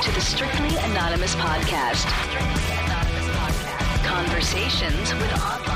to the Strictly Anonymous Podcast. Conversations with online.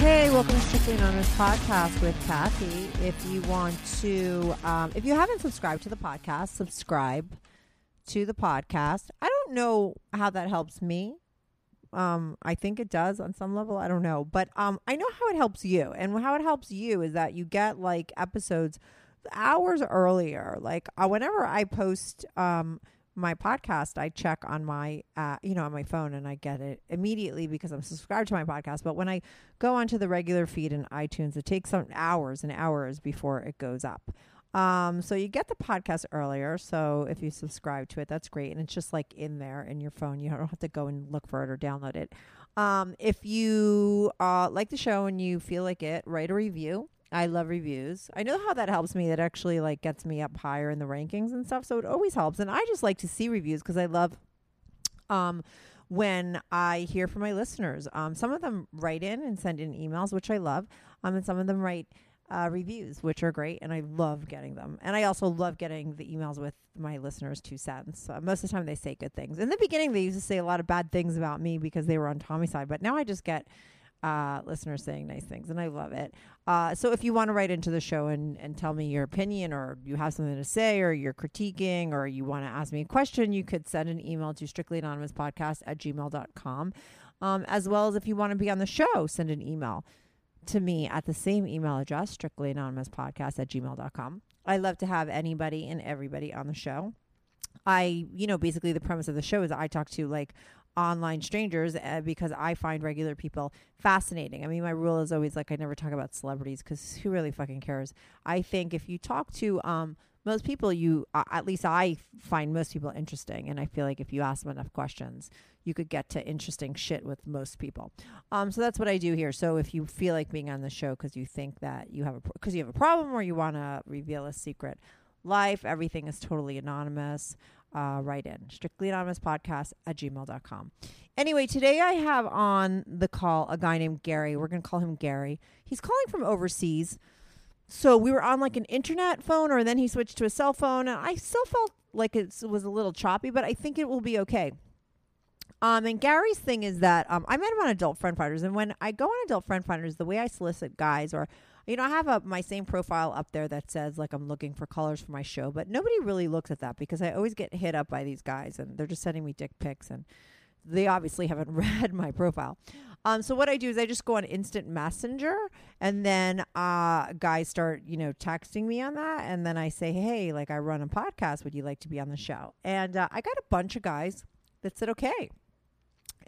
Hey, welcome to Strictly Anonymous podcast with Kathy. If you want to, um, if you haven't subscribed to the podcast, subscribe to the podcast. I don't know how that helps me. Um, I think it does on some level. I don't know, but um, I know how it helps you, and how it helps you is that you get like episodes hours earlier. Like uh, whenever I post um my podcast, I check on my, uh, you know, on my phone and I get it immediately because I'm subscribed to my podcast. But when I go onto the regular feed in iTunes, it takes some hours and hours before it goes up. Um, so you get the podcast earlier. So if you subscribe to it, that's great. And it's just like in there in your phone. You don't have to go and look for it or download it. Um, if you uh, like the show and you feel like it, write a review. I love reviews. I know how that helps me. That actually like gets me up higher in the rankings and stuff. So it always helps. And I just like to see reviews because I love um when I hear from my listeners. Um some of them write in and send in emails, which I love. Um and some of them write uh, reviews, which are great, and I love getting them. And I also love getting the emails with my listeners' two cents. Uh, most of the time, they say good things. In the beginning, they used to say a lot of bad things about me because they were on Tommy's side, but now I just get uh, listeners saying nice things, and I love it. Uh, so if you want to write into the show and, and tell me your opinion, or you have something to say, or you're critiquing, or you want to ask me a question, you could send an email to strictlyanonymouspodcast at gmail.com. Um, as well as if you want to be on the show, send an email to me at the same email address, strictlyanonymouspodcast at gmail.com. I love to have anybody and everybody on the show. I, you know, basically the premise of the show is I talk to like online strangers uh, because I find regular people fascinating. I mean, my rule is always like I never talk about celebrities because who really fucking cares? I think if you talk to um, most people, you uh, at least I find most people interesting, and I feel like if you ask them enough questions, you could get to interesting shit with most people. Um, so that's what I do here. So if you feel like being on the show because you think that you have a because you have a problem or you want to reveal a secret life, everything is totally anonymous uh, write in. Strictly anonymous podcast at gmail.com anyway today i have on the call a guy named gary. We're going to call him gary. He's calling from overseas. So we were on like an internet phone or then he switched to a cell phone. And i still felt like it was a little choppy but i think it will be okay. Um, and Gary's thing is that um, I met him on Adult Friend Finders, and when I go on Adult Friend Finders, the way I solicit guys or you know, I have a, my same profile up there that says like I'm looking for colors for my show, but nobody really looks at that because I always get hit up by these guys and they're just sending me dick pics and they obviously haven't read my profile. Um, so what I do is I just go on instant messenger and then uh, guys start, you know, texting me on that. And then I say, hey, like I run a podcast. Would you like to be on the show? And uh, I got a bunch of guys that said, okay.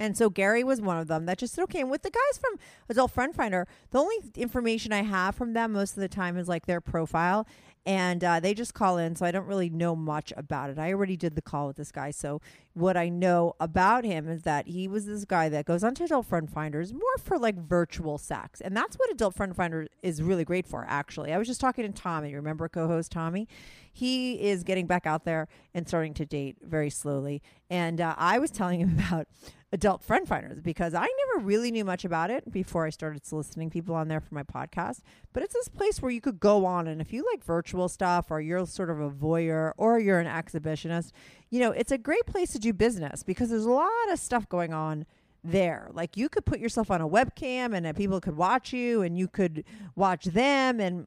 And so Gary was one of them that just said, okay. And with the guys from Adult Friend Finder, the only information I have from them most of the time is like their profile. And uh, they just call in. So I don't really know much about it. I already did the call with this guy. So what I know about him is that he was this guy that goes onto Adult Friend Finders more for like virtual sex. And that's what Adult Friend Finder is really great for, actually. I was just talking to Tommy. Remember co host Tommy? He is getting back out there and starting to date very slowly. And uh, I was telling him about adult friend finders because I never really knew much about it before I started soliciting people on there for my podcast. But it's this place where you could go on, and if you like virtual stuff or you're sort of a voyeur or you're an exhibitionist, you know, it's a great place to do business because there's a lot of stuff going on there. Like you could put yourself on a webcam and uh, people could watch you and you could watch them and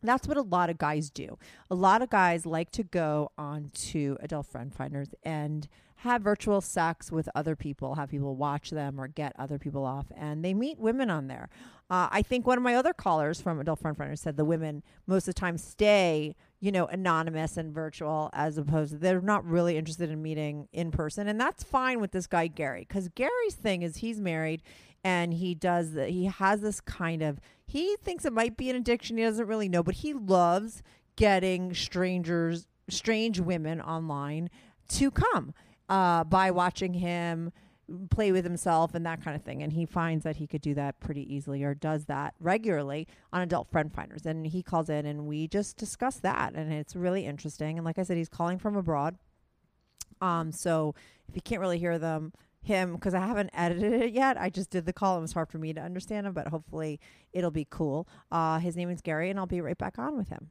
that's what a lot of guys do. A lot of guys like to go on to adult friend finders and have virtual sex with other people, have people watch them or get other people off, and they meet women on there. Uh, I think one of my other callers from Adult Friend Finder said the women most of the time stay, you know, anonymous and virtual as opposed to they're not really interested in meeting in person, and that's fine with this guy Gary because Gary's thing is he's married and he does the, he has this kind of he thinks it might be an addiction. He doesn't really know but he loves getting strangers strange women online to come uh, by watching him play with himself and that kind of thing and he finds that he could do that pretty easily or does that regularly on adult friend finders and he calls in and we just discuss that and it's really interesting and like i said he's calling from abroad um so if you can't really hear them him because I haven't edited it yet. I just did the call. It was hard for me to understand him, but hopefully it'll be cool. Uh, his name is Gary, and I'll be right back on with him.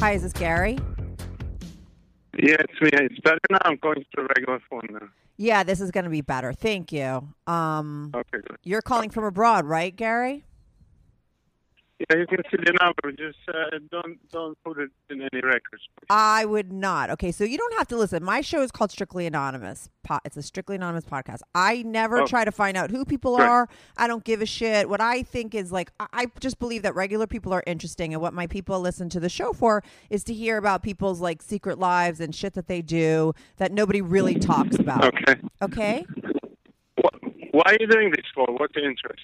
Hi, is this Gary? Yeah, it's me. It's better now. I'm going to the regular phone now. Yeah, this is going to be better. Thank you. Um, Okay, good. you're calling from abroad, right, Gary? Yeah, you can see the number. Just uh, don't don't put it in any records. I would not. Okay, so you don't have to listen. My show is called Strictly Anonymous. It's a Strictly Anonymous podcast. I never Oh. try to find out who people Right. are. I don't give a shit. What I think is like, I, I just believe that regular people are interesting, and what my people listen to the show for is to hear about people's like secret lives and shit that they do that nobody really talks about. Okay. Okay. What, Why are you doing this for? What's the interest?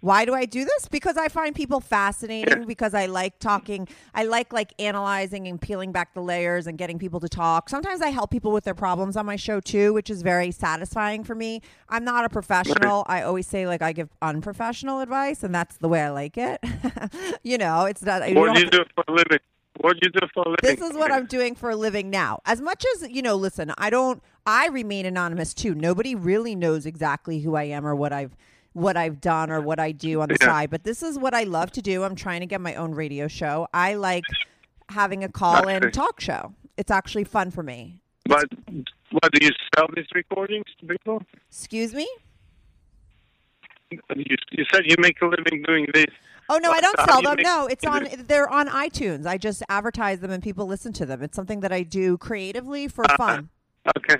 Why do I do this? Because I find people fascinating. Because I like talking. I like like analyzing and peeling back the layers and getting people to talk. Sometimes I help people with their problems on my show too, which is very satisfying for me. I'm not a professional. I always say like I give unprofessional advice, and that's the way I like it. you know, it's not. What do you do for a living? What do you do for a living? this is what I'm doing for a living now. As much as, you know, listen, I don't I remain anonymous too. Nobody really knows exactly who I am or what I've what I've done or what I do on the Yeah. side, but this is what I love to do. I'm trying to get my own radio show. I like having a call-in Okay. talk show. It's actually fun for me. But what do you sell these recordings to people? Excuse me? You, you said you make a living doing this. Oh no, I don't sell them. No, it's on they're on iTunes. I just advertise them and people listen to them. It's something that I do creatively for uh-huh. fun. Okay.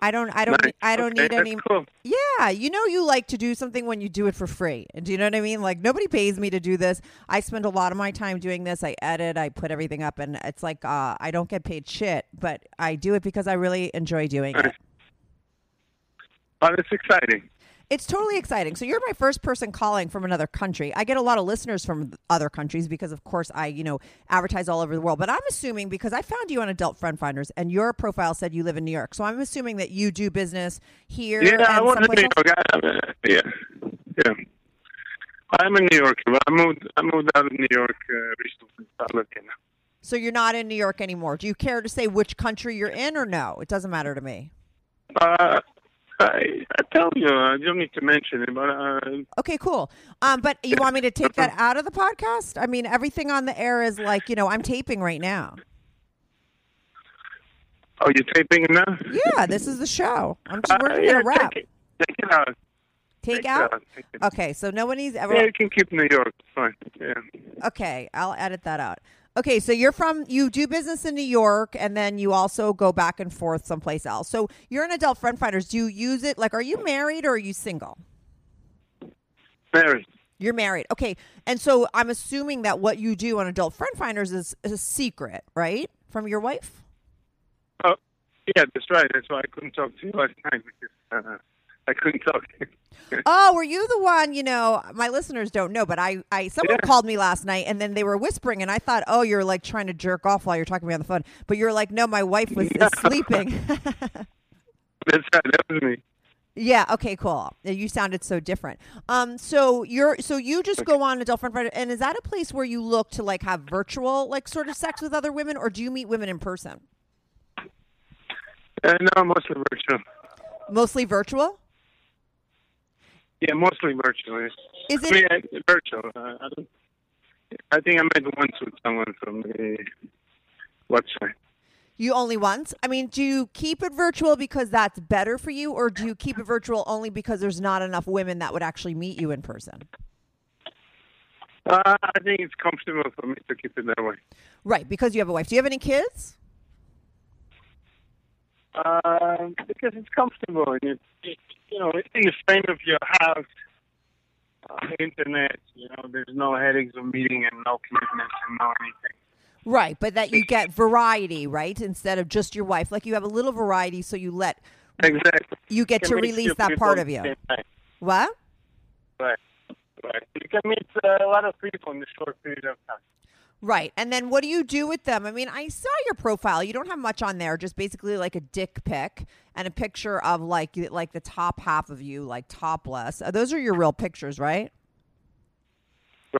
I don't I don't Nice. I don't Okay, need any cool. Yeah, you know you like to do something when you do it for free. Do you know what I mean? Like nobody pays me to do this. I spend a lot of my time doing this. I edit, I put everything up and it's like uh, I don't get paid shit, but I do it because I really enjoy doing it. Oh, that's exciting. It's totally exciting. So you're my first person calling from another country. I get a lot of listeners from other countries because of course I, you know, advertise all over the world. But I'm assuming because I found you on Adult Friend Finders and your profile said you live in New York. So I'm assuming that you do business here Yeah, I and was in New. York. I, yeah, yeah. I'm in New York, but I moved. I moved out of New York uh, recently. I live here. So you're not in New York anymore. Do you care to say which country you're in or no? It doesn't matter to me. Uh, I, I tell you, I don't need to mention it, but uh, Okay, cool. Um, but you want me to take that out of the podcast? I mean, everything on the air is like, you know, I'm taping right now. oh, you're taping now? Yeah, this is the show. I'm just Uh, we're yeah, gonna wrap. Take it, take it out. Take take out. out, take it. Okay, so nobody's ever. Yeah, you can keep New York. Fine. Yeah. Okay, I'll edit that out. Okay, so you're from you do business in New York, and then you also go back and forth someplace else. So you're an adult friend finders. Do you use it? Like, are you married or are you single? Married. You're married. Okay. And so I'm assuming that what you do on Adult Friend Finders is, is a secret, right? From your wife? Oh, yeah, that's right. That's why I couldn't talk to you last night because uh, I couldn't talk. Oh, were you the one, you know, my listeners don't know, but I, I someone Yeah. called me last night and then they were whispering and I thought, oh, you're like trying to jerk off while you're talking to me on the phone. But you're like, no, my wife was sleeping. that's right. That was me. Yeah. Okay. Cool. You sounded so different. Um. So you're so you just go on Adult Friend Finder, and is that a place where you look to like have virtual like sort of sex with other women, or do you meet women in person? Uh, no, mostly virtual. Mostly virtual. Yeah, mostly virtual. Is I it? mean, I, virtual. Uh, I don't. I think I met once with someone from the website. You only once? I mean, do you keep it virtual because that's better for you, or do you keep it virtual only because there's not enough women that would actually meet you in person? Uh, I think it's comfortable for me to keep it that way. Right, because you have a wife. Do you have any kids? Uh, because it's comfortable. And it's, it, you know, it's in the frame of your house, the internet. You know, there's no headaches of meeting and no commitments and no anything. Right, but that you get variety, right? Instead of just your wife. Like you have a little variety so you let Exactly. you get to release that part of you. What? Right. Right. You can meet uh, a lot of people in a short period of time. Right. And then what do you do with them? I mean, I saw your profile. You don't have much on there, just basically like a dick pic and a picture of like like the top half of you like topless. Uh, Those are your real pictures, right?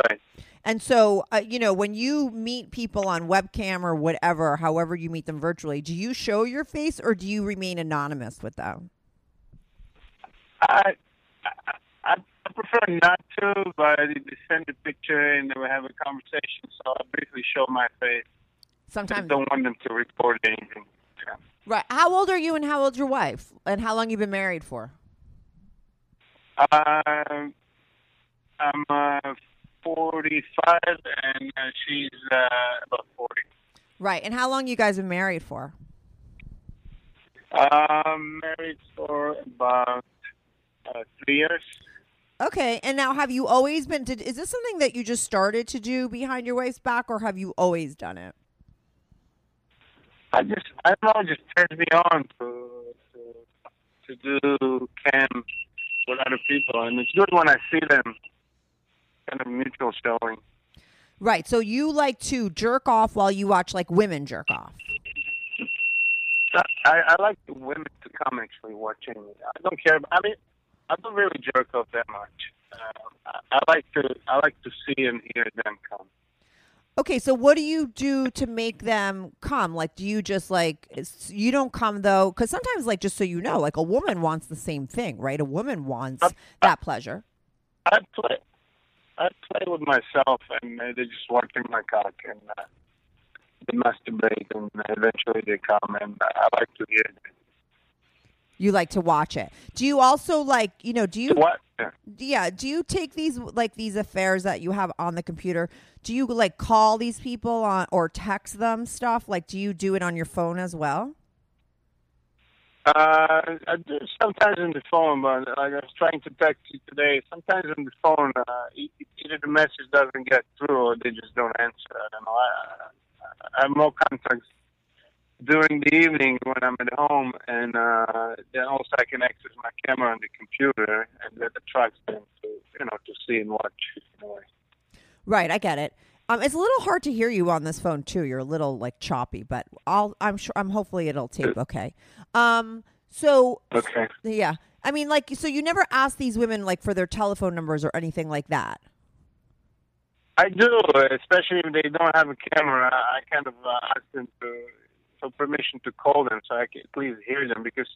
Right. And so, uh, you know, when you meet people on webcam or whatever, however you meet them virtually, do you show your face or do you remain anonymous with them? I, I prefer not to, but they send a picture and then we have a conversation. So I briefly show my face. Sometimes I don't want them to report anything. Yeah. Right. How old are you and how old's your wife? And how long you been married for? Um, I'm uh, 45 and uh, she's uh, about 40. Right. And how long you guys been married for? Um, married for about uh, three years. Okay. And now have you always been did is this something that you just started to do behind your wife's back or have you always done it? I just, I don't know, it just turns me on to, to, to do cam with other people. And it's good when I see them kind of mutual showing. Right. So you like to jerk off while you watch like women jerk off. I, I like the women to come actually watching. I don't care. I mean, I don't really jerk off that much. Uh, I, I like to I like to see and hear them come. Okay, so what do you do to make them come? Like, do you just like you don't come though? Because sometimes, like, just so you know, like a woman wants the same thing, right? A woman wants that pleasure. I play I play with myself, and they're just watching my cock, and uh, they masturbate, and eventually they come, and I like to hear them. You like to watch it. Do you also like, you know, do you What? Yeah. do you take these like these affairs that you have on the computer? Do you like call these people on or text them stuff? Like do you do it on your phone as well? Uh, I do sometimes on the phone, but like I was trying to text you today. Sometimes on the phone, uh, either the message doesn't get through or they just don't answer. I don't know. I, I have more contacts during the evening when I'm at home, and uh, then also I can access my camera on the computer, and that attracts them to you know to see and watch. In. Right, I get it. Um, it's a little hard to hear you on this phone too. You're a little like choppy, but I'll I'm sure I'm hopefully it'll tape okay. Um, so Okay. yeah, I mean like so you never ask these women like for their telephone numbers or anything like that. I do, especially if they don't have a camera. I kind of uh, ask them to, for permission to call them so I can please hear them because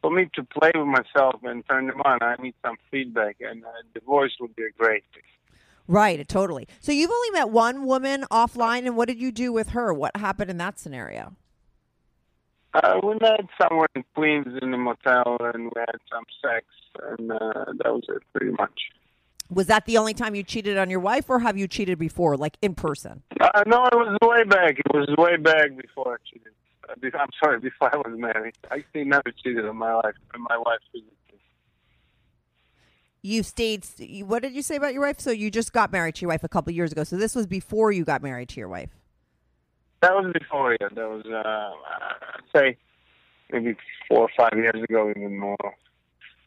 for me to play with myself and turn them on, I need some feedback, and uh, the voice would be great. Right, totally. So you've only met one woman offline, and what did you do with her? What happened in that scenario? Uh, we met somewhere in Queens in a motel, and we had some sex, and uh, that was it, pretty much. Was that the only time you cheated on your wife, or have you cheated before, like in person? Uh, no, it was way back. It was way back before I cheated. Uh, I'm sorry, before I was married. I actually never cheated on my life, On my wife physically. You stayed. What did you say about your wife? So you just got married to your wife a couple years ago. So this was before you got married to your wife. That was before, yeah. That was, uh, I'd say, maybe four or five years ago, even more.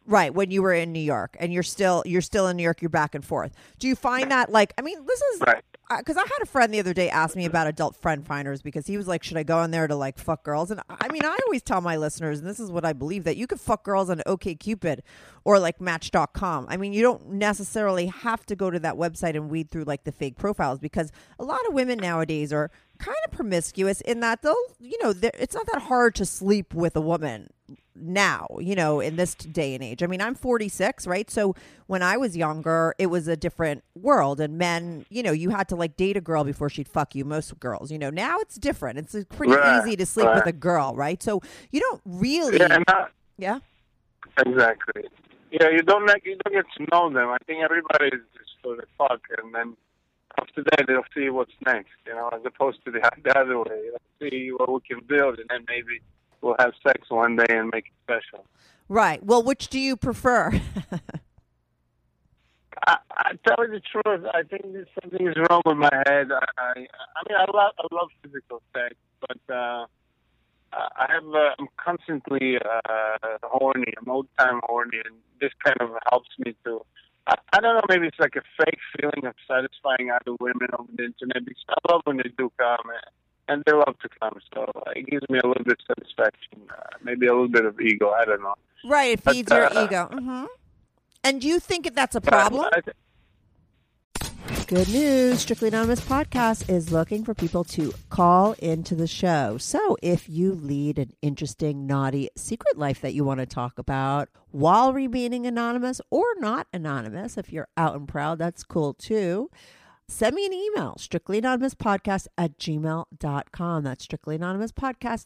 Right, when you were in New York, and you're still you're still in New York. You're back and forth. Do you find that like I mean, this is Right. because I, had a friend the other day ask me about adult friend finders because he was like, "Should I go on there to like fuck girls?" And I mean, I always tell my listeners, and this is what I believe that you could fuck girls on OkCupid or like Match.com. I mean, you don't necessarily have to go to that website and weed through like the fake profiles because a lot of women nowadays are kind of promiscuous in that they'll, you know, it's not that hard to sleep with a woman now, you know, in this day and age. I mean, I'm 46, right? So when I was younger, it was a different world and men, you know, you had to like date a girl before she'd fuck you. Most girls, you know, now it's different. It's uh, pretty Right, easy to sleep with a girl, right? So you don't really, Yeah, yeah. exactly. Yeah, you don't like, you don't get to know them. I think everybody is just for the fuck, and then after that they'll see what's next. You know, as opposed to the, the other way. Let's see what we can build, and then maybe we'll have sex one day and make it special. Right. Well, which do you prefer? I, I tell you the truth. I think there's something is wrong with my head. I, I, I mean, I love, I love physical sex, but uh, I have, uh, I'm constantly uh, horny. I'm old time horny, and this kind of helps me to. I, I don't know. Maybe it's like a fake feeling of satisfying other women over the internet because I love when they do come, and they love to come. So uh, it gives me a little bit of satisfaction, uh, maybe a little bit of ego. I don't know. right. It But, feeds your uh, ego. hmm And do you think that that's a But I- problem? I, th- Good news. Strictly Anonymous Podcast is looking for people to call into the show. So if you lead an interesting, naughty secret life that you want to talk about while remaining anonymous or not anonymous, if you're out and proud, that's cool too. Send me an email, strictlyanonymouspodcast at gmail.com. That's strictlyanonymouspodcast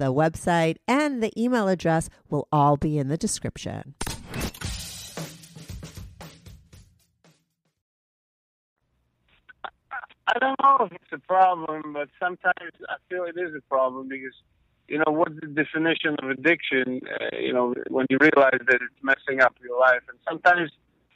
the website, and the email address will all be in the description. I don't know if it's a problem, but sometimes I feel it is a problem because, you know, what's the definition of addiction? Uh, you know, when you realize that it's messing up your life, and sometimes,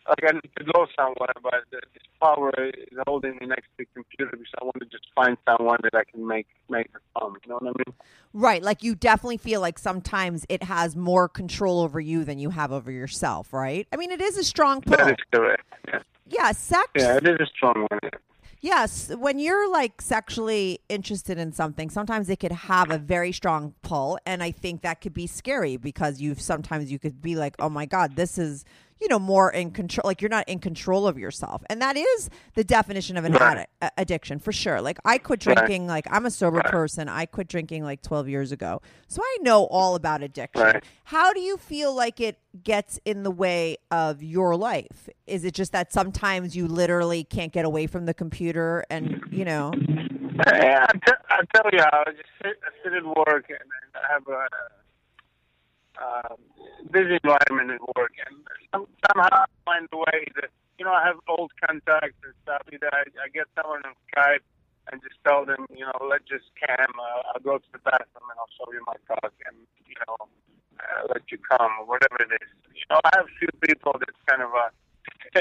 like I need to go somewhere, but this power is holding me next to the computer because I want to just find someone that I can make make her come. You know what I mean? Right. Like you definitely feel like sometimes it has more control over you than you have over yourself, right? I mean, it is a strong pull. That is correct. Yeah, Yeah, sex. yeah it is a strong one. Yes, when you're like sexually interested in something, sometimes it could have a very strong pull, and I think that could be scary because you've sometimes you could be like, "Oh my god, this is you know more in control." Like you're not in control of yourself, and that is the definition of an Right. addict, addiction for sure. Like I quit Right. drinking, like I'm a sober person. I quit drinking like 12 years ago, so I know all about addiction. Right. How do you feel like it gets in the way of your life? Is it just that sometimes you literally can't get away from the computer and, you know, Yeah, I, t- I tell you. I just sit, I sit at work and I have a uh, busy environment at work, and some, a way that you know I have old contacts and stuff. Either I, I get someone on Skype and just tell them, you know, let's just cam. Uh, I'll go to the bathroom and I'll show you my cock, and you know, uh, let you come or whatever it is. You know, I have a few people that's kind of a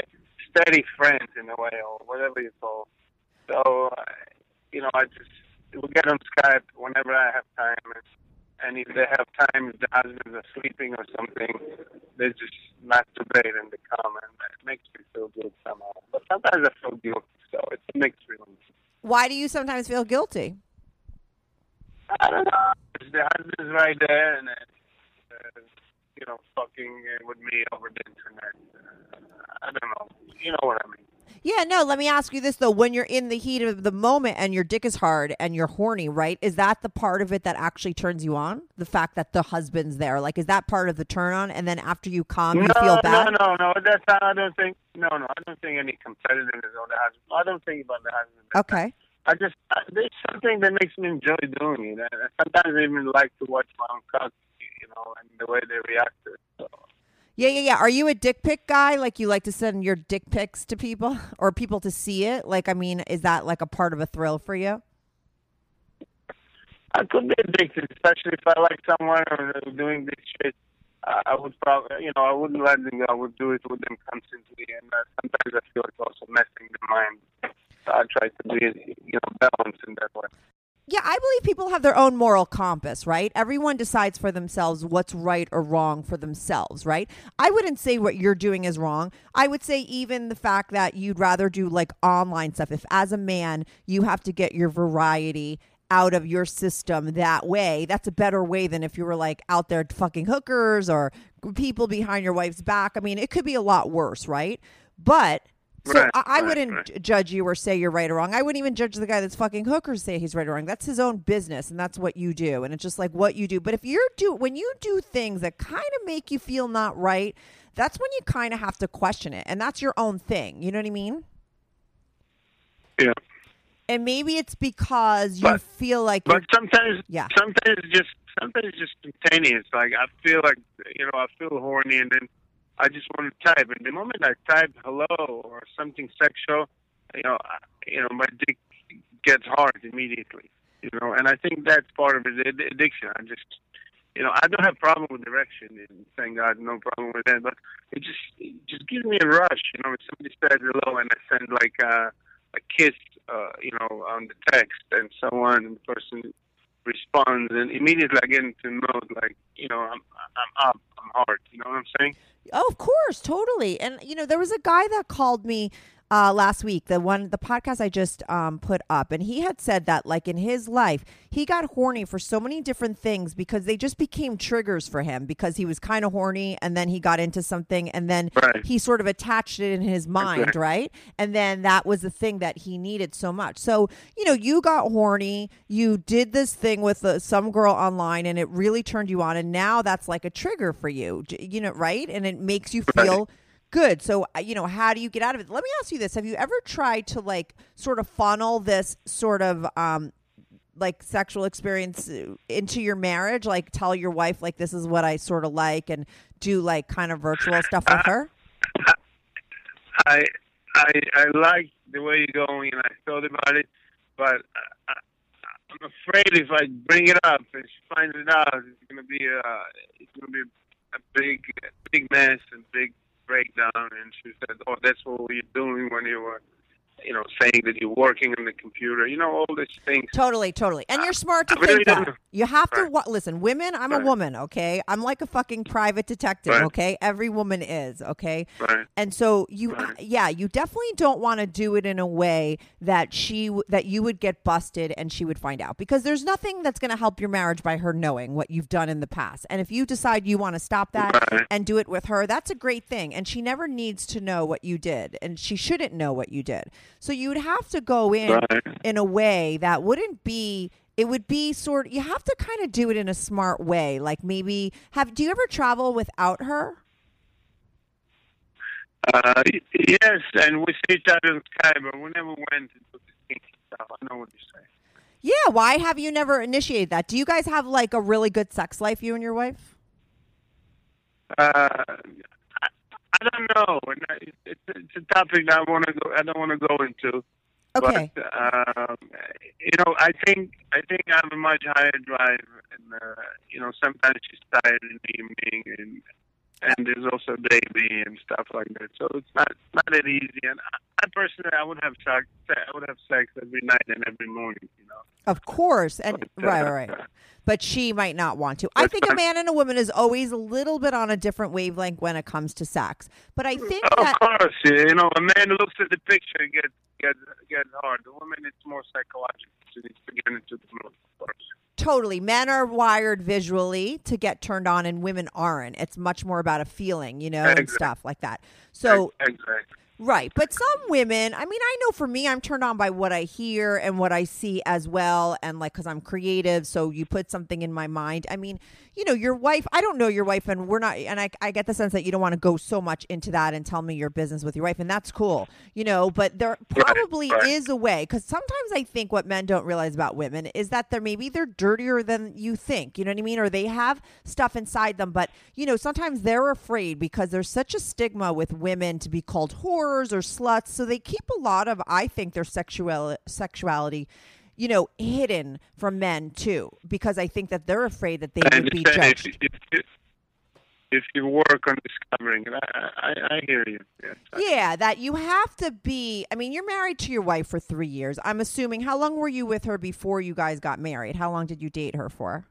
steady friends in a way, or whatever you call. So, uh, you know, I just we get on Skype whenever I have time, and, and if they have time, the husbands are sleeping or something, they just masturbate and they come, and it makes me feel good somehow. But sometimes I feel guilty, so it's a mixed feeling. Why do you sometimes feel guilty? I don't know. The husband's right there, and uh, you know, fucking uh, with me over the internet. Uh, I don't know. You know what I mean? Yeah, no, let me ask you this though. When you're in the heat of the moment and your dick is hard and you're horny, right? Is that the part of it that actually turns you on? The fact that the husband's there? Like, is that part of the turn on? And then after you come, you feel bad? No, no, no. That's I don't think. No, no. I don't think any competitiveness on the husband. I don't think about the husband. Okay. I just there's something that makes me enjoy doing it. And sometimes I even like to watch my own cock, you know, and the way they react to it. So. Yeah, yeah, yeah. Are you a dick pic guy? Like, you like to send your dick pics to people or people to see it? Like, I mean, is that like a part of a thrill for you? I could be addicted, especially if I like someone or doing this shit. Uh, I would probably, you know, I wouldn't let them go. I would do it with them constantly, and uh, sometimes I feel it's also messing the mind. So I try to be, you know, balanced in that way. Yeah, I believe people have their own moral compass, right? Everyone decides for themselves what's right or wrong for themselves, right? I wouldn't say what you're doing is wrong. I would say even the fact that you'd rather do like online stuff. If as a man, you have to get your variety out of your system that way, that's a better way than if you were like out there fucking hookers or people behind your wife's back. I mean, it could be a lot worse, right? But so Right, I, I right, wouldn't right. judge you or say you're right or wrong. I wouldn't even judge the guy that's fucking hookers say he's right or wrong. That's his own business and that's what you do. And it's just like what you do. But if you're do when you do things that kind of make you feel not right, that's when you kind of have to question it. And that's your own thing. You know what I mean? Yeah. And maybe it's because you But- feel like But sometimes, Yeah. sometimes it's just sometimes it's just spontaneous. Like I feel like you know I feel horny, and then I just want to type. And the moment I type hello or something sexual, you know, you know, my dick gets hard immediately. You know, and I think that's part of the addiction. I just, you know, I don't have problem with direction, and thank God, no problem with that. But it just, it just gives me a rush. You know, if somebody says hello and I send like a, a kiss, uh, you know, on the text, and so on, and the person responds, and immediately I get into mode like, you know, I'm, I'm up, I'm hard. You know what I'm saying? Oh, of course, totally. And you know, there was a guy that called me uh, last week, the one, the podcast I just um, put up, and he had said that, like in his life, he got horny for so many different things because they just became triggers for him because he was kind of horny, and then he got into something, and then Right. he sort of attached it in his mind, Okay. right? And then that was the thing that he needed so much. So you know, you got horny, you did this thing with uh, some girl online, and it really turned you on, and now that's like a trigger for you, you know, right? And it makes you Right. Good. So, uh, you know, how do you get out of it? Let me ask you this. Have you ever tried to like sort of funnel this sort of um like sexual experience uh, into your marriage? Like tell your wife like this is what I sort of like and do like kind of virtual stuff Uh, with her? I I I like the way you're going, and I thought about it, but I, I, I'm afraid if I bring it up and she finds it out, it's gonna be a it's gonna be a big big mess and big breakdown. And she said, "Oh, that's what we're doing when you were." You know, saying that you're working on the computer, you know, all these things. Totally, totally. And you're smart to I think that. know. You have to Right. wa- listen, women, I'm a woman, okay? I'm like a fucking private detective, Right. okay? Every woman is, okay? Right. And so you Right. yeah, you definitely don't want to do it in a way that she w- that you would get busted and she would find out because there's nothing that's going to help your marriage by her knowing what you've done in the past. And if you decide you want to stop that Right. and do it with her, that's a great thing. And she never needs to know what you did and she shouldn't know what you did. So you would have to go in Right. in a way that wouldn't be it would be sort you have to kind of do it in a smart way like maybe have do you ever travel without her Uh, yes, and we see each other on Skype, but we never went into the stuff. I know what you're saying. Yeah, why have you never initiated that? Do you guys have like a really good sex life, you and your wife? Uh, don't know. It's, it's, a topic that I want to go. I don't want to go into. Okay. But um, you know, I think I think I have a much higher drive, and uh, you know, sometimes she's tired in the evening, and and there's also baby and stuff like that. So it's not not that easy. And I personally, I would have sex. I would have sex every night and every morning. You know. Of course. And But, uh, right, right, right. But she might not want to. I think a man and a woman is always a little bit on a different wavelength when it comes to sex. But I think Oh, that of course, you know, a man looks at the picture and gets gets gets hard. The woman, it's more psychological. She needs to get into the mood, of course. totally men are wired visually to get turned on and women aren't. It's much more about a feeling, you know, and stuff like that. So exactly. Right. But some women, I mean, I know for me, I'm turned on by what I hear and what I see as well. And like, because I'm creative. So you put something in my mind. I mean, you know, your wife, I don't know your wife, and we're not, and I, I get the sense that you don't want to go so much into that and tell me your business with your wife. And that's cool, you know, but there probably right. is a way. Because sometimes I think what men don't realize about women is that they're maybe they're dirtier than you think. You know what I mean? Or they have stuff inside them. But, you know, sometimes they're afraid because there's such a stigma with women to be called whores or sluts. So they keep a lot of, I think, their sexual sexuality you know, hidden from men too, because I think that they're afraid that they I would be judged. if, if, if, you work on discovering it. I, I, I hear you. Yes. Yeah, that you have to be. I mean, you're married to your wife for three years. I'm assuming. How long were you with her before you guys got married? How long did you date her for?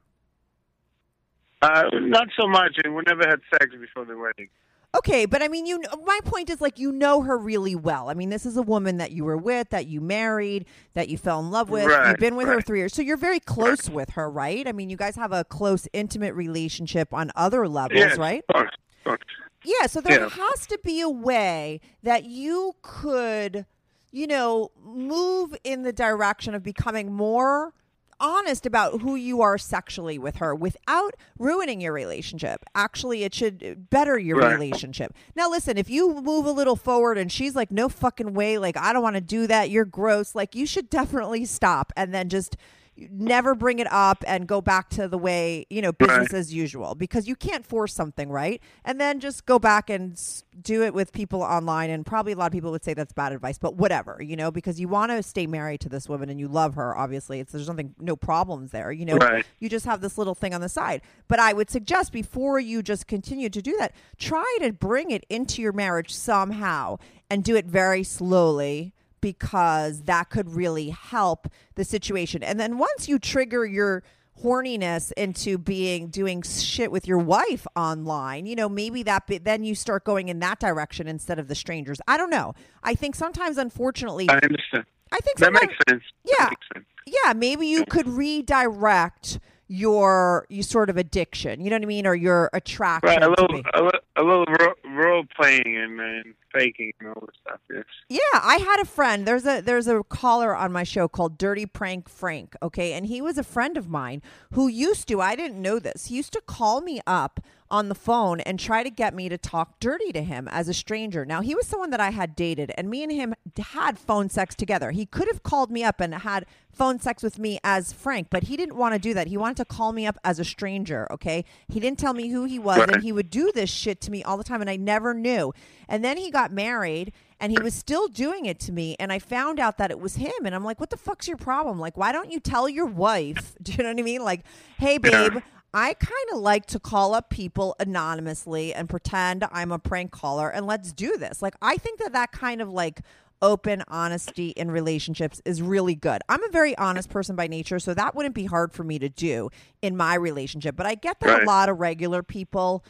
Uh, not so much. and We never had sex before the wedding. Okay, but I mean, you. My point is, like, you know her really well. I mean, this is a woman that you were with, that you married, that you fell in love with. You've been with her three years, so you're very close with her, right? I mean, you guys have a close, intimate relationship on other levels, Yes, right? Of course, of course. Yeah, so there Yeah. has to be a way that you could, you know, move in the direction of becoming more honest about who you are sexually with her without ruining your relationship. Actually, it should uh, better your Right. relationship. Now, listen, if you move a little forward and she's like, no fucking way, like, I don't want to do that, you're gross, like, you should definitely stop and then just never bring it up and go back to the way you know business Right. as usual because you can't force something right and then just go back and do it with people online and probably a lot of people would say that's bad advice but whatever you know because you want to stay married to this woman and you love her obviously it's there's nothing no problems there you know Right. you just have this little thing on the side but i would suggest before you just continue to do that try to bring it into your marriage somehow and do it very slowly because that could really help the situation. And then once you trigger your horniness into being doing shit with your wife online, you know, maybe that be, then you start going in that direction instead of the strangers. I don't know. I think sometimes unfortunately I understand. I think That makes sense. Yeah. Makes sense. yeah, maybe you could redirect your you sort of addiction. You know what I mean or your attraction Right, a little, a, li- a little role playing and, and faking and all this stuff. Yes. Yeah, I had a friend. There's a there's a caller on my show called Dirty Prank Frank, okay? And he was a friend of mine who used to, I didn't know this. He used to call me up on the phone and try to get me to talk dirty to him as a stranger. Now, he was someone that I had dated and me and him had phone sex together. He could have called me up and had phone sex with me as Frank, but he didn't want to do that. He wanted to call me up as a stranger, okay? He didn't tell me who he was and he would do this shit to me all the time and I never knew. And then he got married and he was still doing it to me and I found out that it was him and I'm like, "What the fuck's your problem? Like, why don't you tell your wife?" Do you know what I mean? Like, "Hey babe, I kind of like to call up people anonymously and pretend I'm a prank caller and let's do this." Like, I think that that kind of like open honesty in relationships is really good. I'm a very honest person by nature, so that wouldn't be hard for me to do in my relationship. But I get that a lot of regular people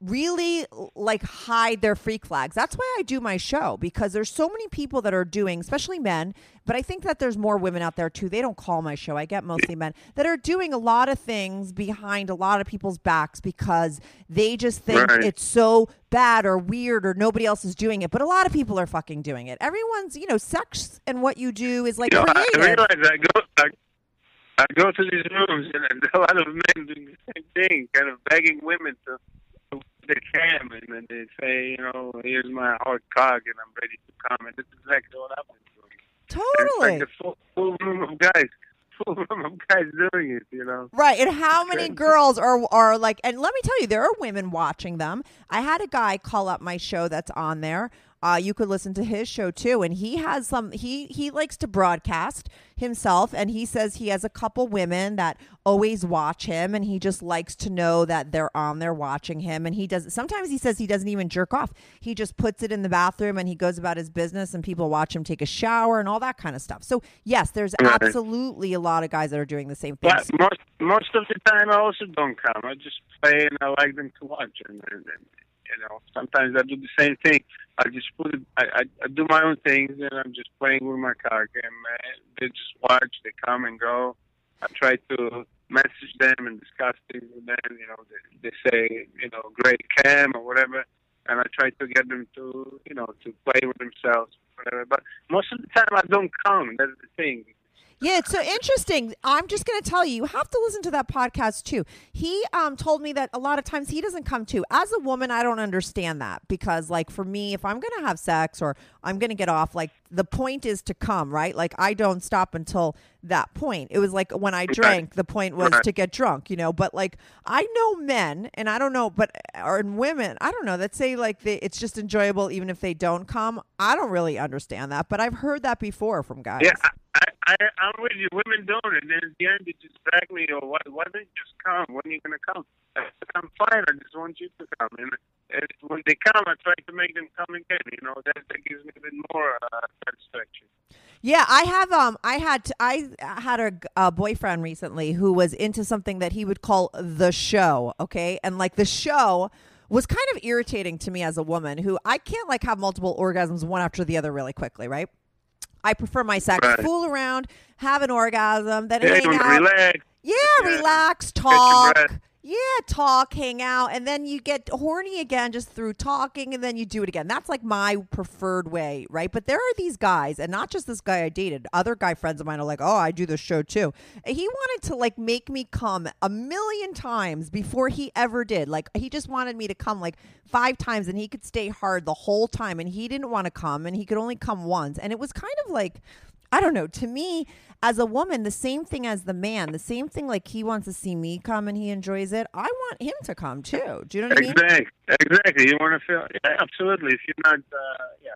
really like hide their freak flags. That's why I do my show because there's so many people that are doing, especially men, but I think that there's more women out there too. They don't call my show. I get mostly men that are doing a lot of things behind a lot of people's backs because they just think Right. it's so bad or weird or nobody else is doing it. But a lot of people are fucking doing it. Everyone's, you know, sex and what you do is like You know, I realize I go, I, I go to these rooms and, a lot of men doing the same thing, kind of begging women to the cam, and then they say, you know, here's my hard cock, and I'm ready to come, and this is exactly what I'm doing. And Totally. It's like a full, full room of guys, full room of guys doing it, you know. Right. And how many girls are are like and let me tell you, there are women watching them. I had a guy call up my show that's on there. Uh, you could listen to his show too, and he has some. He he likes to broadcast himself, and he says he has a couple women that always watch him, and he just likes to know that they're on there watching him. And he does. Sometimes he says he doesn't even jerk off. He just puts it in the bathroom, and he goes about his business, and people watch him take a shower and all that kind of stuff. So yes, there's absolutely a lot of guys that are doing the same thing. But most most of the time, I also don't come. I just play, and I like them to watch. And, and, and you know, sometimes I do the same thing. I just put. I, I, I do my own things, and I'm just playing with my cock, and uh, they just watch. They come and go. I try to message them and discuss things with them. You know, they, they say, you know, great cam or whatever, and I try to get them to, you know, to play with themselves, whatever. But most of the time, I don't come. That's the thing. Yeah, it's so interesting. I'm just going to tell you, you have to listen to that podcast too. He um, told me that a lot of times he doesn't come to. As a woman, I don't understand that because, like, for me, if I'm going to have sex or I'm going to get off, like, the point is to come, right? Like, I don't stop until that point. It was like when I drank, the point was to get drunk, you know. But like, I know men, and I don't know, but or in women, I don't know that say like they, it's just enjoyable even if they don't come. I don't really understand that, but I've heard that before from guys. Yeah, I, I I'm with you. Women don't, and then at the end they just drag me. Or why, why don't you just come? When are you gonna come? I said, I'm fine. I just want you to come. And, and when they come, I try to make them come again. You know, that, that gives me a bit more uh, satisfaction. Yeah, I have. Um, I had I had a boyfriend recently who was into something that he would call the show. Okay, and like the show was kind of irritating to me as a woman who I can't like have multiple orgasms one after the other really quickly, right? I prefer my sex Right. fool around, have an orgasm, then Yeah, hang out. relax. Yeah, Yeah. relax, talk. Yeah, talk, hang out, and then you get horny again just through talking, and then you do it again. That's like my preferred way, right? But there are these guys, and not just this guy I dated. Other guy friends of mine are like, "Oh, I do this show too." He wanted to like make me come a million times before he ever did. Like he just wanted me to come like five times, and he could stay hard the whole time, and he didn't want to come, and he could only come once, and it was kind of like. I don't know. To me, as a woman, the same thing as the man, the same thing like he wants to see me come and he enjoys it. I want him to come too. Do you know what I mean? Exactly. Exactly. You want to feel. Yeah, absolutely. If you're not, uh, yeah,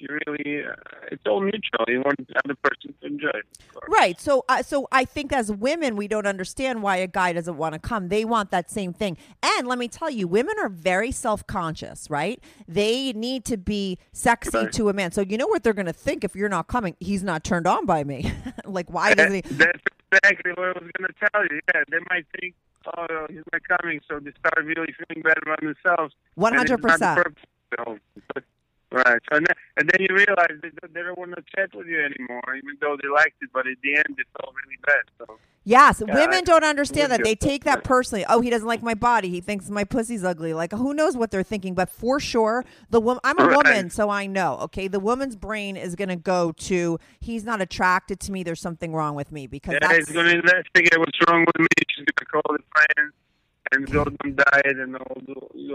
you really uh, it's all mutual. You want the other person to enjoy right. So uh, so i think as women we don't understand why a guy doesn't want to come. They want that same thing. And let me tell you women are very self-conscious right? They need to be sexy right. to a man. So you know what they're going to think if you're not coming? He's not turned on by me. Like why that, doesn't he that's exactly what i was going to tell you. Yeah they might think oh he's not coming. So they start really feeling bad about themselves. 100% Right. And then, and then you realize they, they don't want to chat with you anymore, even though they liked it, but at the end, it's all really bad. So, Yes, Yeah, women I- don't understand that. They take that personally. Oh, he doesn't like my body. He thinks my pussy's ugly. Like who knows what they're thinking? But for sure, the woman. I'm a Right. woman, so I know. Okay, the woman's brain is going to go to he's not attracted to me. There's something wrong with me because yeah, that's going to investigate what's wrong with me. She's going to call his friends and go them diet and all,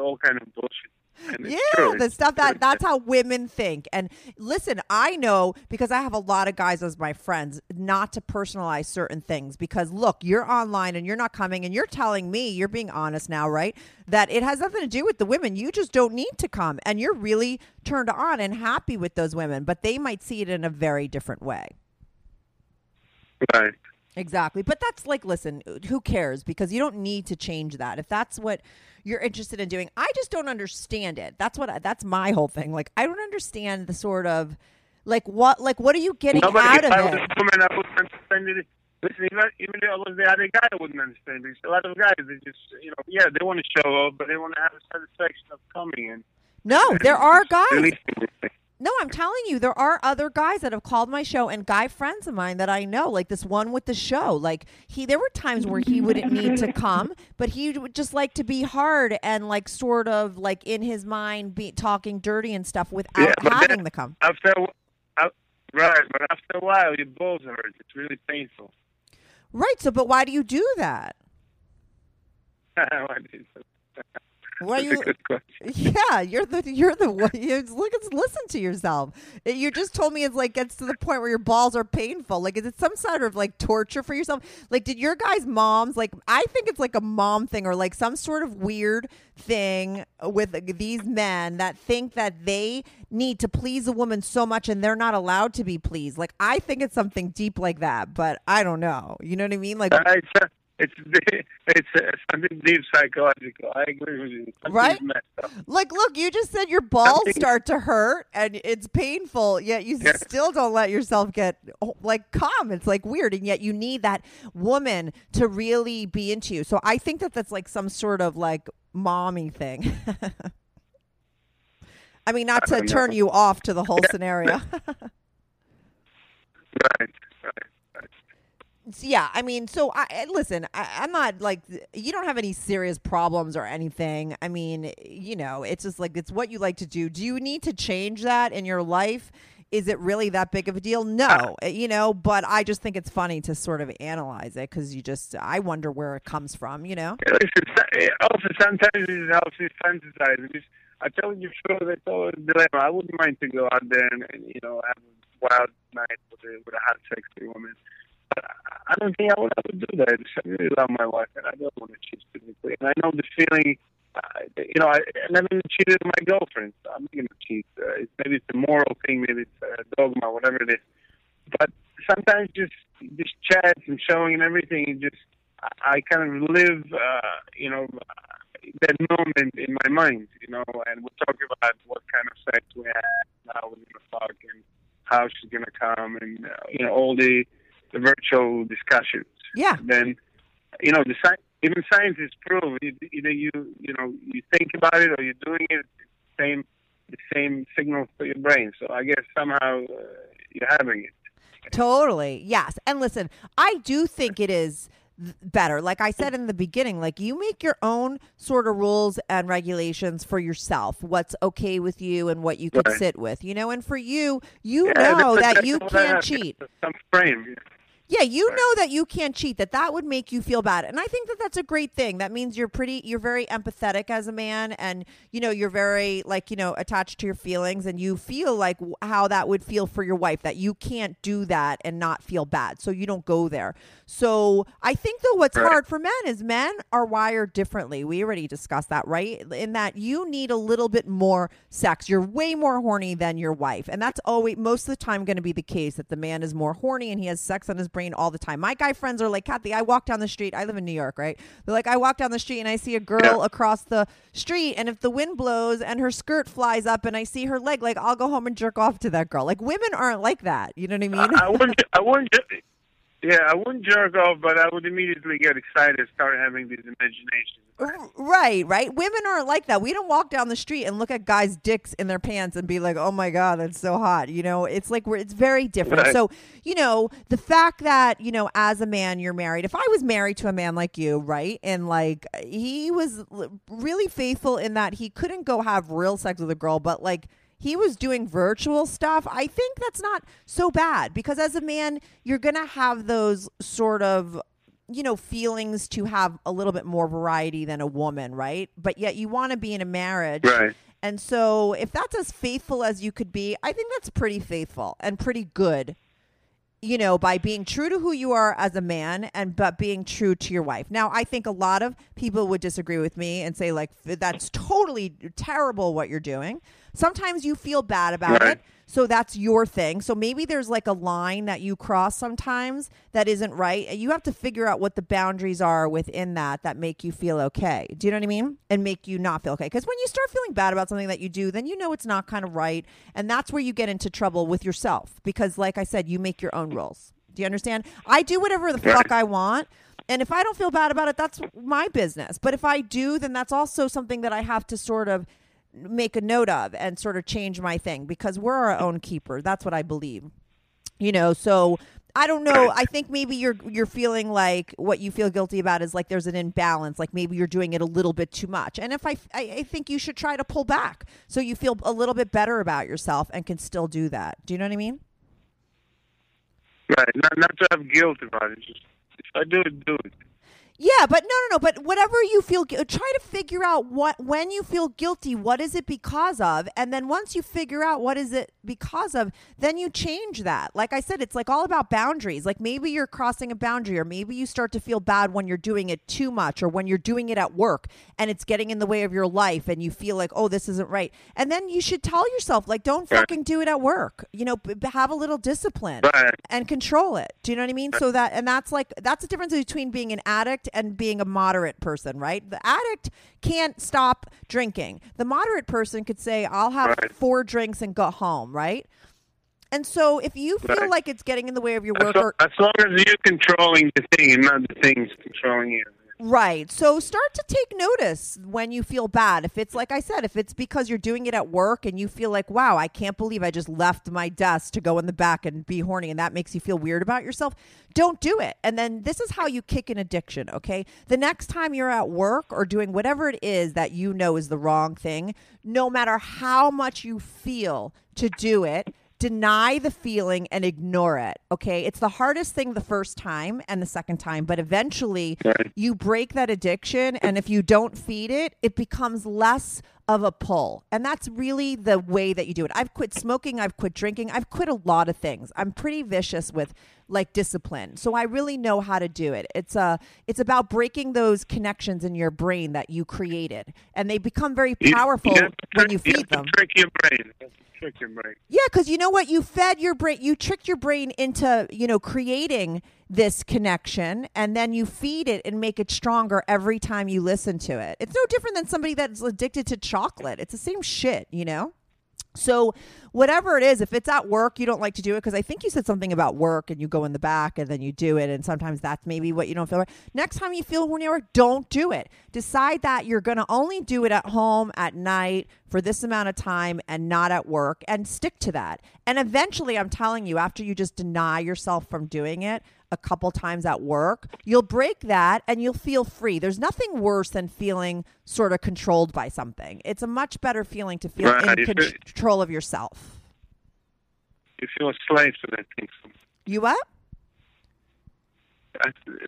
all kind of bullshit. Yeah, true. the stuff that that's how women think. And listen, I know because I have a lot of guys as my friends not to personalize certain things because look, you're online and you're not coming and you're telling me, you're being honest now, right? That it has nothing to do with the women. You just don't need to come and you're really turned on and happy with those women, but they might see it in a very different way. Right. Exactly. But that's like, listen, who cares? Because you don't need to change that. If that's what you're interested in doing, I just don't understand it. That's what, I, that's my whole thing. Like, I don't understand the sort of, like, what, like, what are you getting Nobody, out of I it? woman, I wouldn't understand it. Listen, even, even if I was the other guy, I wouldn't understand it. A lot of guys, they just, you know, yeah, they want to show up, but they want to have the satisfaction of coming and No, there are guys. Releasing it. No, I'm telling you, there are other guys that have called my show and guy friends of mine that I know, like this one with the show. Like he, there were times where he wouldn't need to come, but he would just like to be hard and like sort of like in his mind be talking dirty and stuff without Yeah, having then the come. After, a wh- uh, right, but after a while, your balls hurt. It's really painful. Right. So, but why do you do that? Why you- That's you? a good question. Yeah, you're the you're the one. You look, listen to yourself. It- You just told me it's like gets to the point where your balls are painful. Like, is it some sort of like torture for yourself? Like, did your guys' moms like? I think it's like a mom thing or like some sort of weird thing with these men that think that they need to please a woman so much and they're not allowed to be pleased. Like, I think it's something deep like that, but I don't know. You know what I mean? Like, it's it's uh, something deep psychological. I agree with you. Something's Right? Like, look, you just said your balls Something- start to hurt and it's painful, yet you Yeah. still don't let yourself get oh, like calm. It's like weird, and yet you need that woman to really be into you. So I think that that's like some sort of like mommy thing. I mean, not to turn know. you off to the whole scenario. Right, right, right. Yeah, I mean, so I listen. I, I'm not like you don't have any serious problems or anything. I mean, you know, it's just like it's what you like to do. Do you need to change that in your life? Is it really that big of a deal? No, uh, you know. But I just think it's funny to sort of analyze it because you just I wonder where it comes from. You know. So- also sometimes it helps you fantasize. Because I tell you, sure, that's always a dilemma. I wouldn't mind to go out there and, and you know have a wild night with a, with a hot, sexy woman. I- don't think I would ever do that. I really love my wife, and I don't want to cheat physically. And I know the feeling. Uh, you know, I, I never cheated with my girlfriend. So I'm not going to cheat. Uh, it's, maybe it's a moral thing. Maybe it's a dogma, whatever it is. But sometimes just just chats and showing and everything, just I, I kind of live, uh, you know, that moment in my mind, you know, and we talk about what kind of sex we had, how we're gonna fuck, and how she's gonna come, and uh, you know, all the virtual discussions. Yeah. Then, you know, the sci- even scientists prove either you you know you think about it or you're doing it, same the same signals to your brain. So I guess somehow uh, you're having it. Totally. Yes. And listen, I do think it is better. Like I said in the beginning, like you make your own sort of rules and regulations for yourself, what's okay with you and what you can Right. sit with, you know, and for you, you Yeah, know that you can't cheat. Some frame. Yeah, you know that you can't cheat. That that would make you feel bad, and I think that that's a great thing. That means you're pretty, you're very empathetic as a man, and you know you're very like you know attached to your feelings, and you feel like how that would feel for your wife. That you can't do that and not feel bad, so you don't go there. So I think though what's Right. hard for men is men are wired differently. We already discussed that, right? In that you need a little bit more sex. You're way more horny than your wife, and that's always most of the time going to be the case that the man is more horny and he has sex on his brain all the time. My guy friends are like, Kathy, I walk down the street. I live in New York, right? They're like, I walk down the street and I see a girl across the street, and if the wind blows and her skirt flies up and I see her leg, like I'll go home and jerk off to that girl. Like women aren't like that. You know what I mean? I, I wouldn't. I wouldn't. Yeah, I wouldn't jerk off, but I would immediately get excited, and start having these imaginations. Right, right. Women aren't like that. We don't walk down the street and look at guys' dicks in their pants and be like, "Oh my god, that's so hot." You know, it's like we're it's very different. Right. So, you know, the fact that you know, as a man, you're married. If I was married to a man like you, right, and like he was l- really faithful in that he couldn't go have real sex with a girl, but like he was doing virtual stuff, I think that's not so bad because as a man, you're going to have those sort of you know feelings to have a little bit more variety than a woman, right? But yet you want to be in a marriage. Right. And so if that's as faithful as you could be, I think that's pretty faithful and pretty good. You know, by being true to who you are as a man and but being true to your wife. Now, I think a lot of people would disagree with me and say like that's totally terrible what you're doing. Sometimes you feel bad about Right. it. So that's your thing. So maybe there's like a line that you cross sometimes that isn't right. You have to figure out what the boundaries are within that that make you feel okay. Do you know what I mean? And make you not feel okay. Because when you start feeling bad about something that you do, then you know it's not kind of right. And that's where you get into trouble with yourself. Because, like I said, you make your own rules. Do you understand? I do whatever the fuck I want. And if I don't feel bad about it, that's my business. But if I do, then that's also something that I have to sort of make a note of and sort of change my thing because we're our own keeper. That's what I believe. You know, so I don't know. I think maybe you're you're feeling like what you feel guilty about is like there's an imbalance. Like maybe you're doing it a little bit too much. And if I I, I think you should try to pull back so you feel a little bit better about yourself and can still do that. Do you know what I mean? Right. Not not to have guilt about it. Just if I do it, do it. Yeah, but no, no, no. But whatever you feel, try to figure out what when you feel guilty, what is it because of, and then once you figure out what is it because of, then you change that. Like I said, it's like all about boundaries. Like maybe you're crossing a boundary, or maybe you start to feel bad when you're doing it too much, or when you're doing it at work and it's getting in the way of your life, and you feel like, oh, this isn't right. And then you should tell yourself, like, don't fucking do it at work. You know, b- have a little discipline and control it. Do you know what I mean? So that and that's like that's the difference between being an addict and being a moderate person, right? The addict can't stop drinking. The moderate person could say, "I'll have Right. four drinks and go home," right? And so if you feel Right. like it's getting in the way of your As, work lo- or as long as you're controlling the thing and not the thing's controlling you. Right. So start to take notice when you feel bad. If it's like I said, if it's because you're doing it at work and you feel like, wow, I can't believe I just left my desk to go in the back and be horny and that makes you feel weird about yourself, don't do it. And then this is how you kick an addiction, okay? The next time you're at work or doing whatever it is that you know is the wrong thing, no matter how much you feel to do it, deny the feeling and ignore it. Okay. It's the hardest thing the first time and the second time, but eventually Right. you break that addiction. And if you don't feed it, it becomes less of a pull. And that's really the way that you do it. I've quit smoking. I've quit drinking. I've quit a lot of things. I'm pretty vicious with like discipline. So I really know how to do it. It's uh it's about breaking those connections in your brain that you created. And they become very powerful you to when you you feed to them. trick your brain. You trick trick your brain. Yeah, because you know what? You fed your brain, you tricked your brain into, you know, creating this connection, and then you feed it and make it stronger every time you listen to it. It's no different than somebody that's addicted to chocolate. It's the same shit, you know? So, whatever it is, if it's at work, you don't like to do it because I think you said something about work and you go in the back and then you do it. And sometimes that's maybe what you don't feel right. Next time you feel at work, don't do it. Decide that you're going to only do it at home at night for this amount of time and not at work and stick to that. And eventually, I'm telling you, after you just deny yourself from doing it, a couple times at work, you'll break that and you'll feel free. There's nothing worse than feeling sort of controlled by something. It's a much better feeling to feel Right, in con- control of yourself. You feel a slave to that thing. You what?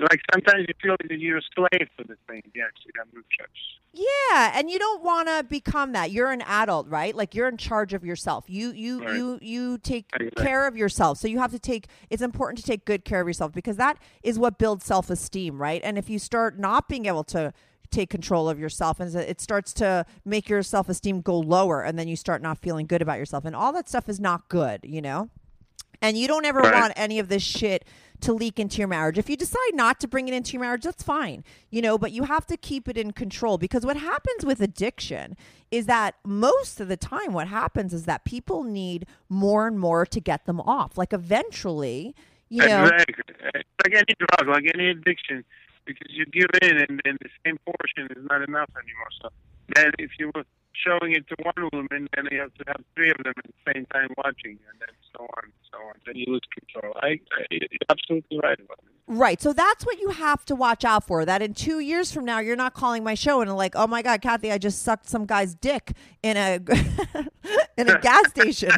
Like sometimes you feel that you're a slave to the thing. Yes, you have no choice. Yeah, and you don't want to become that. You're an adult, right? Like you're in charge of yourself. You you Right. you you take Exactly. care of yourself. So you have to take it's important to take good care of yourself because that is what builds self-esteem, right? And if you start not being able to take control of yourself and it starts to make your self-esteem go lower and then you start not feeling good about yourself and all that stuff is not good, you know? And you don't ever Right. want any of this shit to leak into your marriage. If you decide not to bring it into your marriage, that's fine, you know, but you have to keep it in control because what happens with addiction is that most of the time, what happens is that people need more and more to get them off. Like eventually, you know, Exactly. Like any drug, like any addiction, because you give in and, and the same portion is not enough anymore. So then if you were showing it to one woman, then you have to have three of them at the same time watching, and then so on and so on. Then you lose control. I, I, you're absolutely right about it. Right. So that's what you have to watch out for. That in two years from now, you're not calling my show and like, oh my God, Kathy, I just sucked some guy's dick in a in a gas station.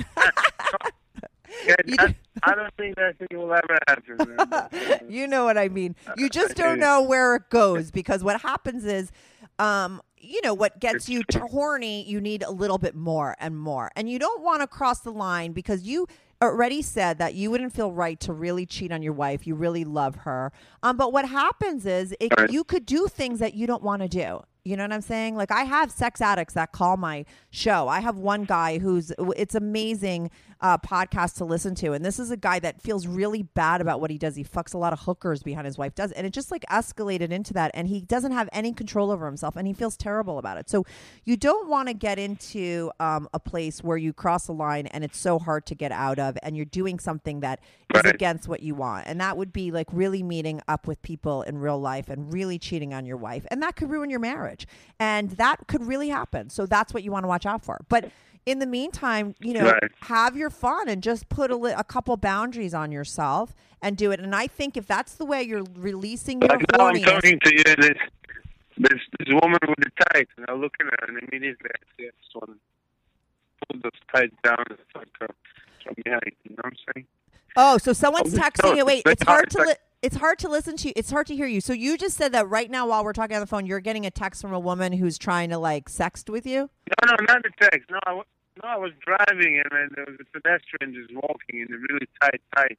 Yeah, I, do- I don't think that thing will ever happen. you know what I mean. You just don't know where it goes because what happens is, um, you know, what gets you t- horny, you need a little bit more and more, and you don't want to cross the line because you already said that you wouldn't feel right to really cheat on your wife. You really love her, um, but what happens is it, you could do things that you don't want to do. You know what I'm saying? Like I have sex addicts that call my show. I have one guy who's it's amazing uh, podcast to listen to, and this is a guy that feels really bad about what he does. He fucks a lot of hookers behind his wife does, and it just like escalated into that, and he doesn't have any control over himself, and he feels terrible about it. So you don't want to get into um, a place where you cross a line and it's so hard to get out of, and you're doing something that is Right. against what you want, and that would be like really meeting up with people in real life and really cheating on your wife, and that could ruin your marriage, and that could really happen. So that's what you want to watch out for, but. In the meantime, you know, Right. have your fun and just put a, li- a couple boundaries on yourself and do it. And I think if that's the way you're releasing your like now I'm talking to you, this, this, this woman with the tights, and I look at her, and immediately I see I just want to pull those tights down and fuck her from behind. You know what I'm saying? Oh, so someone's Oh, texting you. Wait, it's it's hard to It's li- it's hard to listen to. you. It's hard to hear you. So you just said that right now while we're talking on the phone, you're getting a text from a woman who's trying to like sext with you. No, no, not the text. No, I, no, I was driving, and then there was a pedestrian just walking in a really tight tight,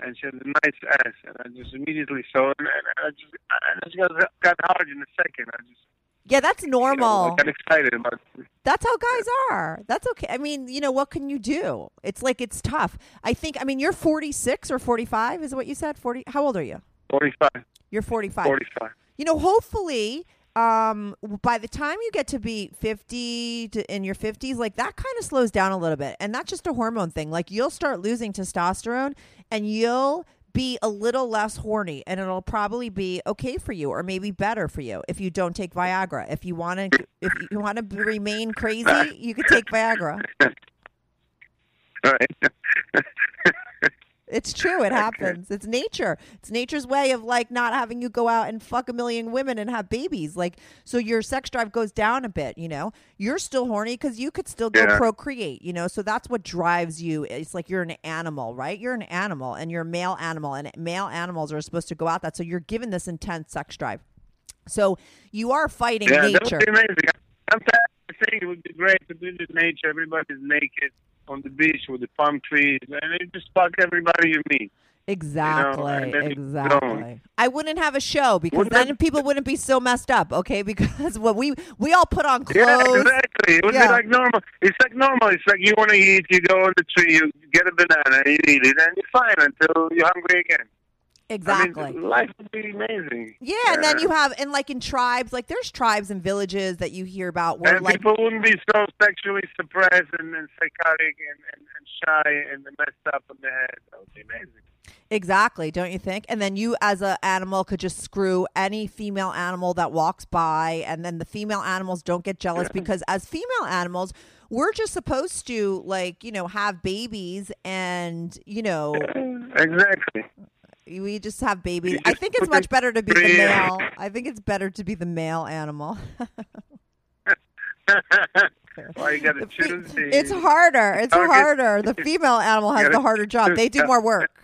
and she had a nice ass, and I just immediately saw it, and I just, I just got, got hard in a second. I just, Yeah, that's you know, normal. I got excited about it. That's how guys are. That's okay. I mean, you know, what can you do? It's like it's tough. I think. I mean, you're 46 or 45 is what you said. 40. How old are you? 45, You're 45. 45. you know hopefully um by the time you get to be 50 to in your 50s like that kind of slows down a little bit. And that's just a hormone thing. Like you'll start losing testosterone and you'll be a little less horny and it'll probably be okay for you or maybe better for you if you don't take viagra. If you want to if you want to remain crazy you could take viagra. All right. It's true. It happens. It's nature. It's nature's way of like not having you go out and fuck a million women and have babies. Like, so your sex drive goes down a bit, you know? You're still horny because you could still go Yeah. procreate, you know? So that's what drives you. It's like you're an animal, right? You're an animal and you're a male animal, and male animals are supposed to go out that. So you're given this intense sex drive. So you are fighting yeah, that nature. would be amazing. Sometimes I think it would be great to do this nature. Everybody's naked on the beach with the palm trees, and you just fuck everybody you meet. Exactly. you exactly. I wouldn't have a show because Wouldn't then people wouldn't be so messed up, okay? Because what we we all put on clothes. exactly. Exactly. It would Yeah. be like normal. It's like normal. It's like you want to eat, you go on the tree, you get a banana, you eat it, and you're fine until you're hungry again. Exactly. I mean, life would be amazing. yeah, and then you have and like in tribes, like there's tribes and villages that you hear about where and like people wouldn't be so sexually suppressed and, and psychotic and, and, and shy and messed up in the head. That would be amazing. Exactly, don't you think? And then you, as an animal, could just screw any female animal that walks by, and then the female animals don't get jealous because, as female animals, we're just supposed to, like, you know, have babies, and you know, Exactly. We just have babies. You I think it's much better to be the male. I think it's better to be the male animal. well, you got to choose. The, it's harder. It's harder. The female animal has the harder job. They do more work.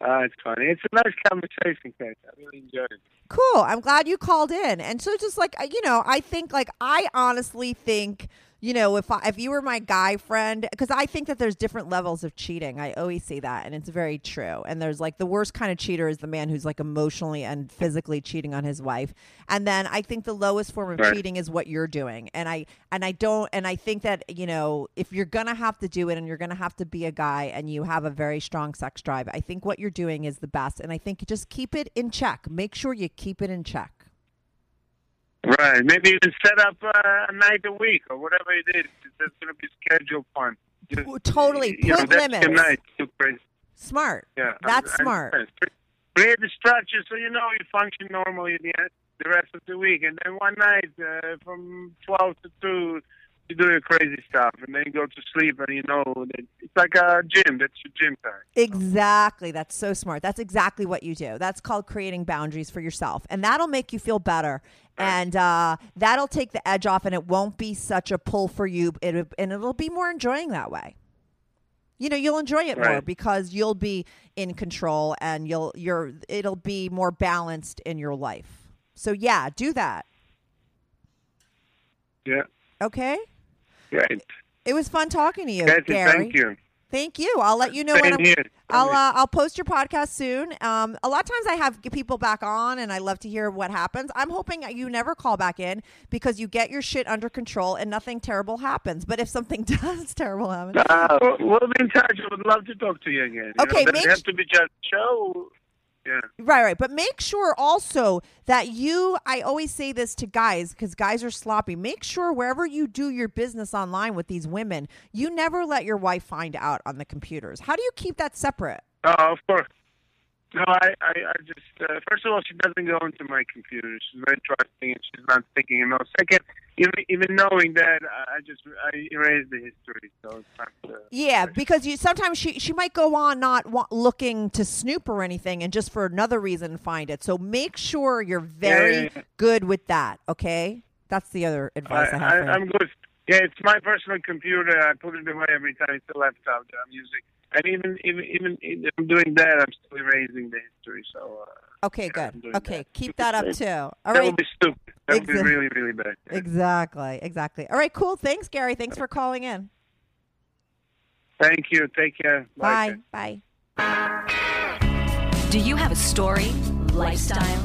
Ah, it's funny. It's a nice conversation, Kate. I really enjoyed it. Cool. I'm glad you called in. And so just like uh, you know, I think like I honestly think you know if I, if you were my guy friend because I think that there's different levels of cheating. I always say that, and it's very true. And there's like the worst kind of cheater is the man who's like emotionally and physically cheating on his wife. And then I think the lowest form of Right. cheating is what you're doing. And I and I don't and I think that you know if you're gonna have to do it and you're gonna have to be a guy and you have a very strong sex drive, I think what you're doing is the best. And I think just keep it in check. Make sure you keep it in check. Right. Maybe even set up uh, a night a week or whatever it is. It's going to be scheduled fun. Just, Well, totally. You know, Put that's limits. Night. Smart. Yeah. That's I- I- smart. Create the structure so you know you function normally the, the rest of the week. And then one night uh, from 12 to 2, you do your crazy stuff. And then you go to sleep and you know that it's like a gym. That's your gym time. Exactly. That's so smart. That's exactly what you do. That's called creating boundaries for yourself. And that'll make you feel better. And uh, that'll take the edge off, and it won't be such a pull for you. It, and it'll be more enjoying that way. You know, you'll enjoy it more because you'll be in control, and you'll you're it'll be more balanced in your life. So yeah, do that. Yeah. Okay. Great. It was fun talking to you, Gary. thank you. Thank you. I'll let you know when Same I'm. here. I'll uh, I'll post your podcast soon. Um, a lot of times I have people back on, and I love to hear what happens. I'm hoping you never call back in because you get your shit under control and nothing terrible happens. But if something does terrible happen, Uh, we'll be in touch. I would love to talk to you again. You Okay, know, make have to be just show. Yeah. Right, right. But make sure also that you, I always say this to guys because guys are sloppy. Make sure wherever you do your business online with these women, you never let your wife find out on the computers. How do you keep that separate? Oh, of course. No, I, I, I just uh, first of all, she doesn't go into my computer. She's very trusting, and she's not thinking. You know, second, even even knowing that, I just I erased the history, so it's not. Uh, Yeah, because you sometimes she she might go on not wa- looking to snoop or anything, and just for another reason find it. So make sure you're very Yeah, yeah, yeah. good with that. Okay, that's the other advice I, I, have. I, I'm good. Yeah, it's my personal computer. I put it away every time. It's a laptop that I'm using, and even even even if I'm doing that, I'm still erasing the history. So. Uh, okay, yeah, good. Okay, that. keep that up too. All that right. would be stupid. That would be really really bad. Exactly, exactly. All right, cool. Thanks, Gary. Thanks for calling in. Thank you. Take care. Bye. Bye. Do you have a story, lifestyle,